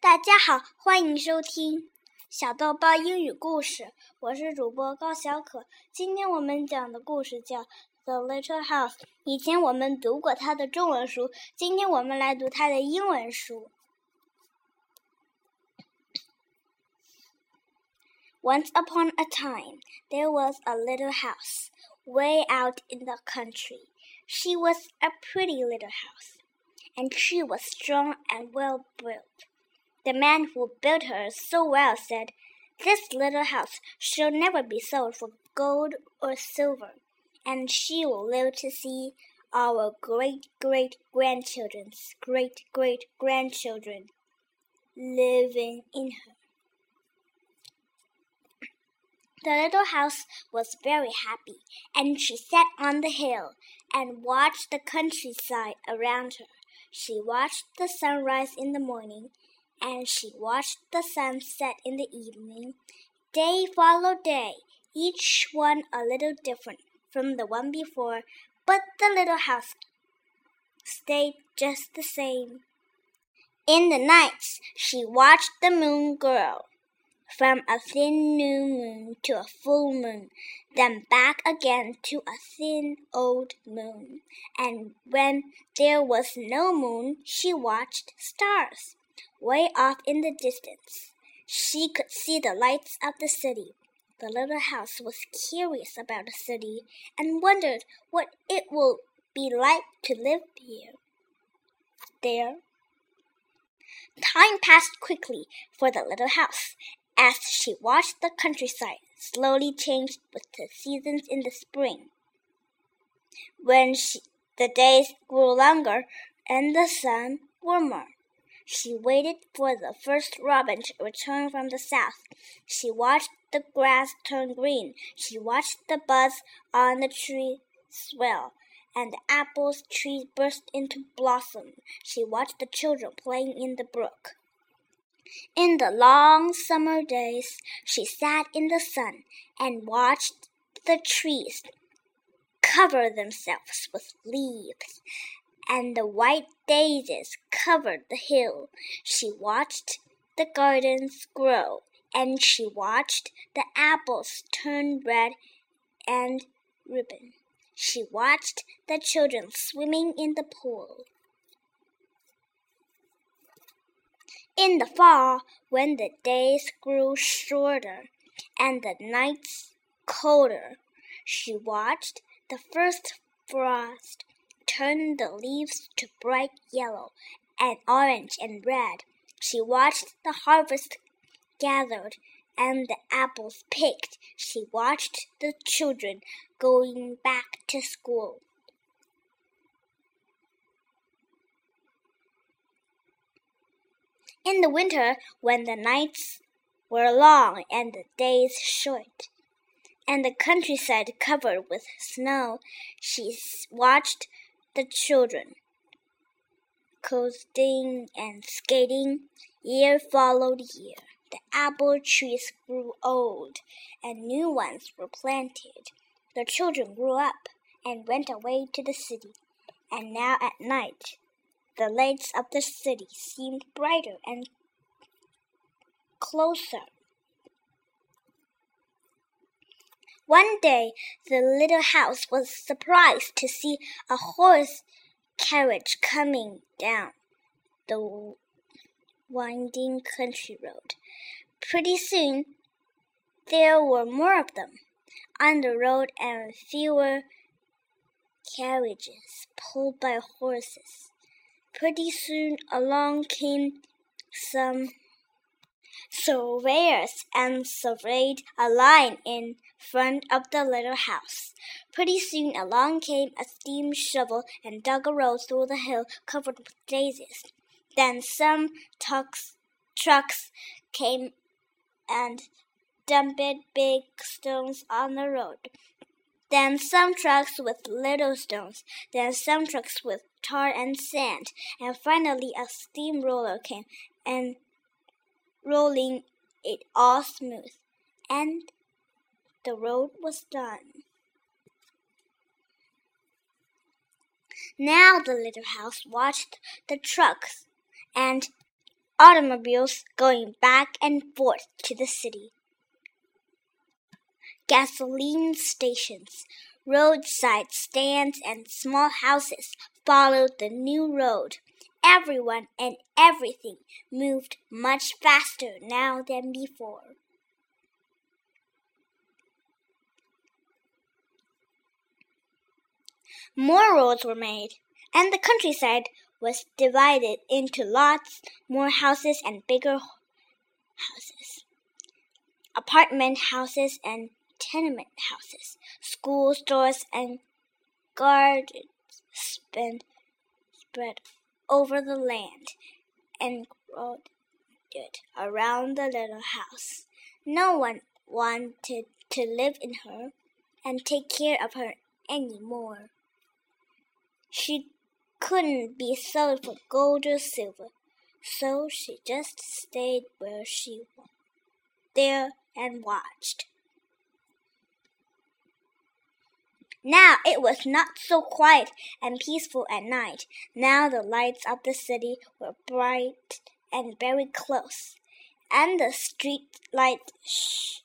大家好，欢迎收听小豆包英语故事。我是主播高小可。今天我们讲的故事叫《The Little House》。以前我们读过它的中文书，今天我们来读它的英文书。Once upon a time, there was a little house way out in the country. She was a pretty little house, and she was strong and well built. The man who built her so well said, This little house shall never be sold for gold or silver, and she will live to see our great great grandchildren's great great grandchildren living in her. The little house was very happy, and she sat on the hill and watched the countryside around her. She watched the sunrise in the morning and she watched the sun set in the evening. Day followed day, each one a little different from the one before, but the little house stayed just the same. In the nights, she watched the moon grow from a thin new moon to a full moon, then back again to a thin old moon. And when there was no moon, she watched stars. Way off in the distance, she could see the lights of the city. The little house was curious about the city and wondered what it would be like to live here. There. Time passed quickly for the little house as she watched the countryside slowly change with the seasons in the spring. When she, the days grew longer and the sun warmer, she waited for the first robin to return from the south. She watched the grass turn green. She watched the buds on the tree swell and the apple trees burst into blossom. She watched the children playing in the brook. In the long summer days, she sat in the sun and watched the trees cover themselves with leaves and the white daisies covered the hill. She watched the gardens grow, and she watched the apples turn red and ripen. She watched the children swimming in the pool. In the fall, when the days grew shorter and the nights colder, she watched the first frost turned the leaves to bright yellow and orange and red. She watched the harvest gathered and the apples picked. She watched the children going back to school. In the winter, when the nights were long and the days short, and the countryside covered with snow, she watched the children, coasting and skating. Year followed year. The apple trees grew old, and new ones were planted. The children grew up and went away to the city. And now at night, the lights of the city seemed brighter and closer. One day the little house was surprised to see a horse carriage coming down the winding country road. Pretty soon there were more of them on the road and fewer carriages pulled by horses. Pretty soon along came some surveyors and surveyed a line in front of the little house. Pretty soon along came a steam shovel and dug a road through the hill covered with daisies. Then some trucks, trucks came and dumped big stones on the road. Then some trucks with little stones, then some trucks with tar and sand, and finally a steamroller came and rolling it all smooth, and the road was done. Now the little house watched the trucks and automobiles going back and forth to the city. Gasoline stations, roadside stands, and small houses followed the new road. Everyone and everything moved much faster now than before. More roads were made, and the countryside was divided into lots more houses and bigger houses, apartment houses and tenement houses, school stores and gardens spread, spread over the land and crowded around the little house. No one wanted to live in her and take care of her any more. She couldn't be sold for gold or silver, so she just stayed where she was, there and watched. Now it was not so quiet and peaceful at night. Now the lights of the city were bright and very close, and the street lights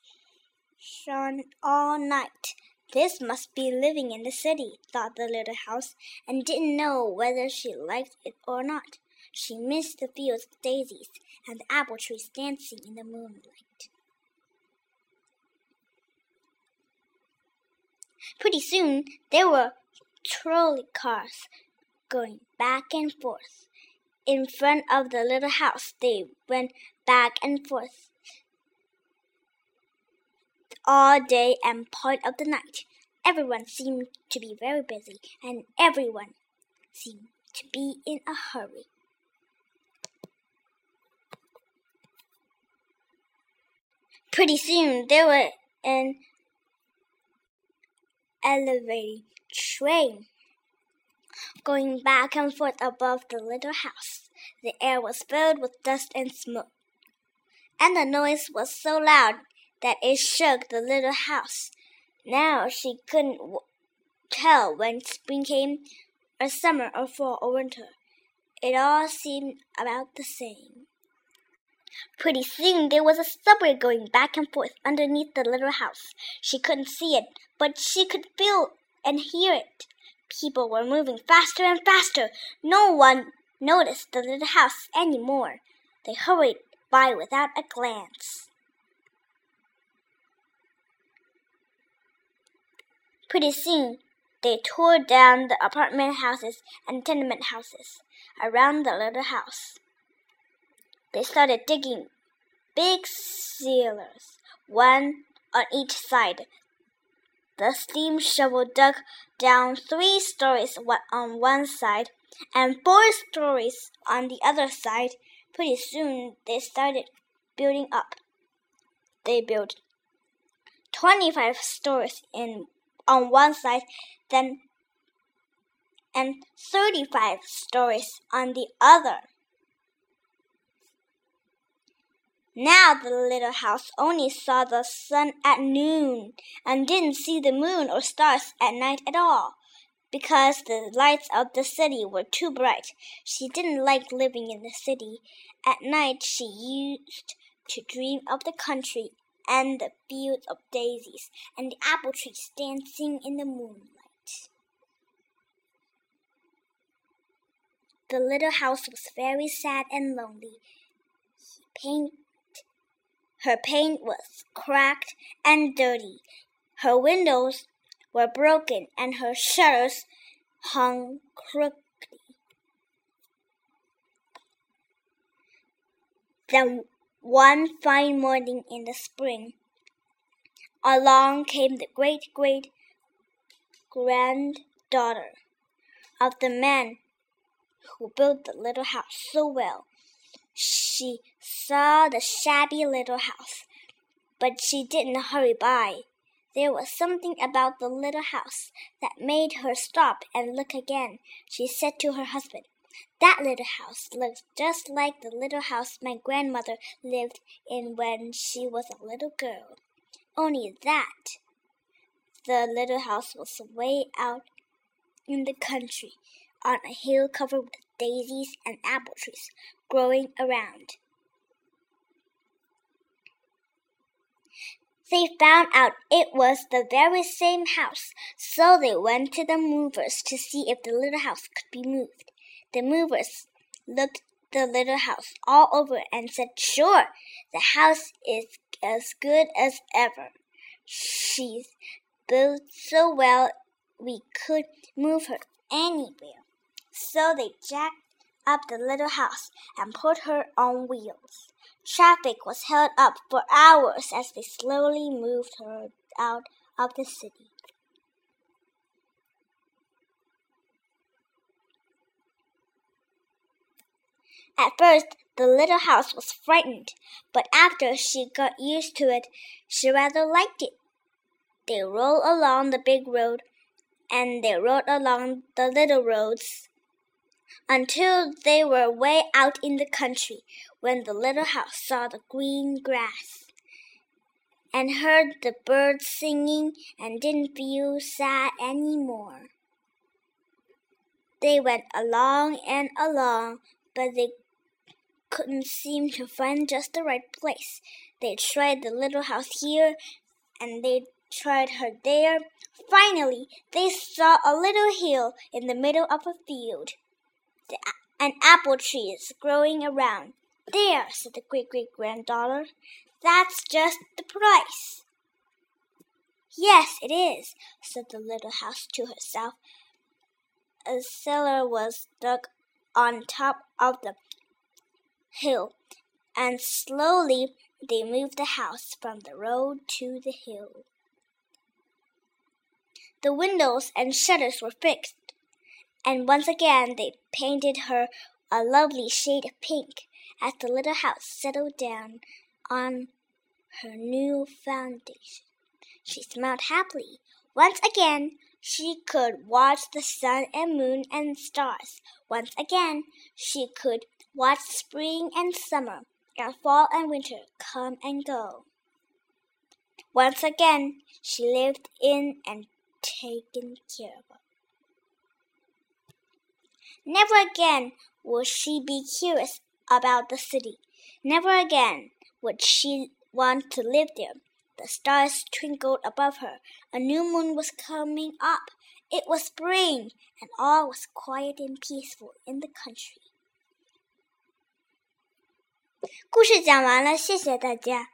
shone all night. This must be living in the city, thought the little house, and didn't know whether she liked it or not. She missed the fields of daisies and the apple trees dancing in the moonlight. Pretty soon there were trolley cars going back and forth. In front of the little house, they went back and forth all day and part of the night. Everyone seemed to be very busy, and everyone seemed to be in a hurry. Pretty soon there was an elevated train going back and forth above the little house. The air was filled with dust and smoke, and the noise was so loud that it shook the little house. Now she couldn't tell when spring came, or summer, or fall, or winter. It all seemed about the same. Pretty soon there was a subway going back and forth underneath the little house. She couldn't see it, but she could feel and hear it. People were moving faster and faster. No one noticed the little house any more. They hurried by without a glance. Pretty soon, they tore down the apartment houses and tenement houses around the little house. They started digging big cellars, one on each side. The steam shovel dug down three stories on one side and four stories on the other side. Pretty soon, they started building up. They built 25 stories in on one side, then and 35 stories on the other. Now the little house only saw the sun at noon and didn't see the moon or stars at night at all because the lights of the city were too bright. She didn't like living in the city. At night she used to dream of the country and the fields of daisies, and the apple trees dancing in the moonlight. The little house was very sad and lonely. Paint, her paint was cracked and dirty. Her windows were broken and her shutters hung crookedly. Then one fine morning in the spring, along came the great great granddaughter of the man who built the little house so well. She saw the shabby little house, but she didn't hurry by. There was something about the little house that made her stop and look again. She said to her husband, that little house looks just like the little house my grandmother lived in when she was a little girl. Only that the little house was way out in the country, on a hill covered with daisies and apple trees growing around. They found out it was the very same house, so they went to the movers to see if the little house could be moved. The movers looked the little house all over and said, Sure, the house is as good as ever. She's built so well we could move her anywhere. So they jacked up the little house and put her on wheels. Traffic was held up for hours as they slowly moved her out of the city. At first, the little house was frightened, but after she got used to it, she rather liked it. They rolled along the big road, and they rode along the little roads until they were way out in the country when the little house saw the green grass and heard the birds singing and didn't feel sad any more. They went along and along, but they couldn't seem to find just the right place. They tried the little house here and they tried her there. Finally, they saw a little hill in the middle of a field and apple trees growing around. There, said the great great granddaughter. That's just the price. Yes, it is, said the little house to herself. A cellar was dug on top of the hill, and slowly they moved the house from the road to the hill. The windows and shutters were fixed, and once again they painted her a lovely shade of pink as the little house settled down on her new foundation. She smiled happily. Once again, she could watch the sun and moon and stars. Once again, she could watch spring and summer and fall and winter come and go. Once again, she lived in and taken care of. Never again would she be curious about the city. Never again would she want to live there. The stars twinkled above her. A new moon was coming up. It was spring, and all was quiet and peaceful in the country. 故事讲完了，谢谢大家。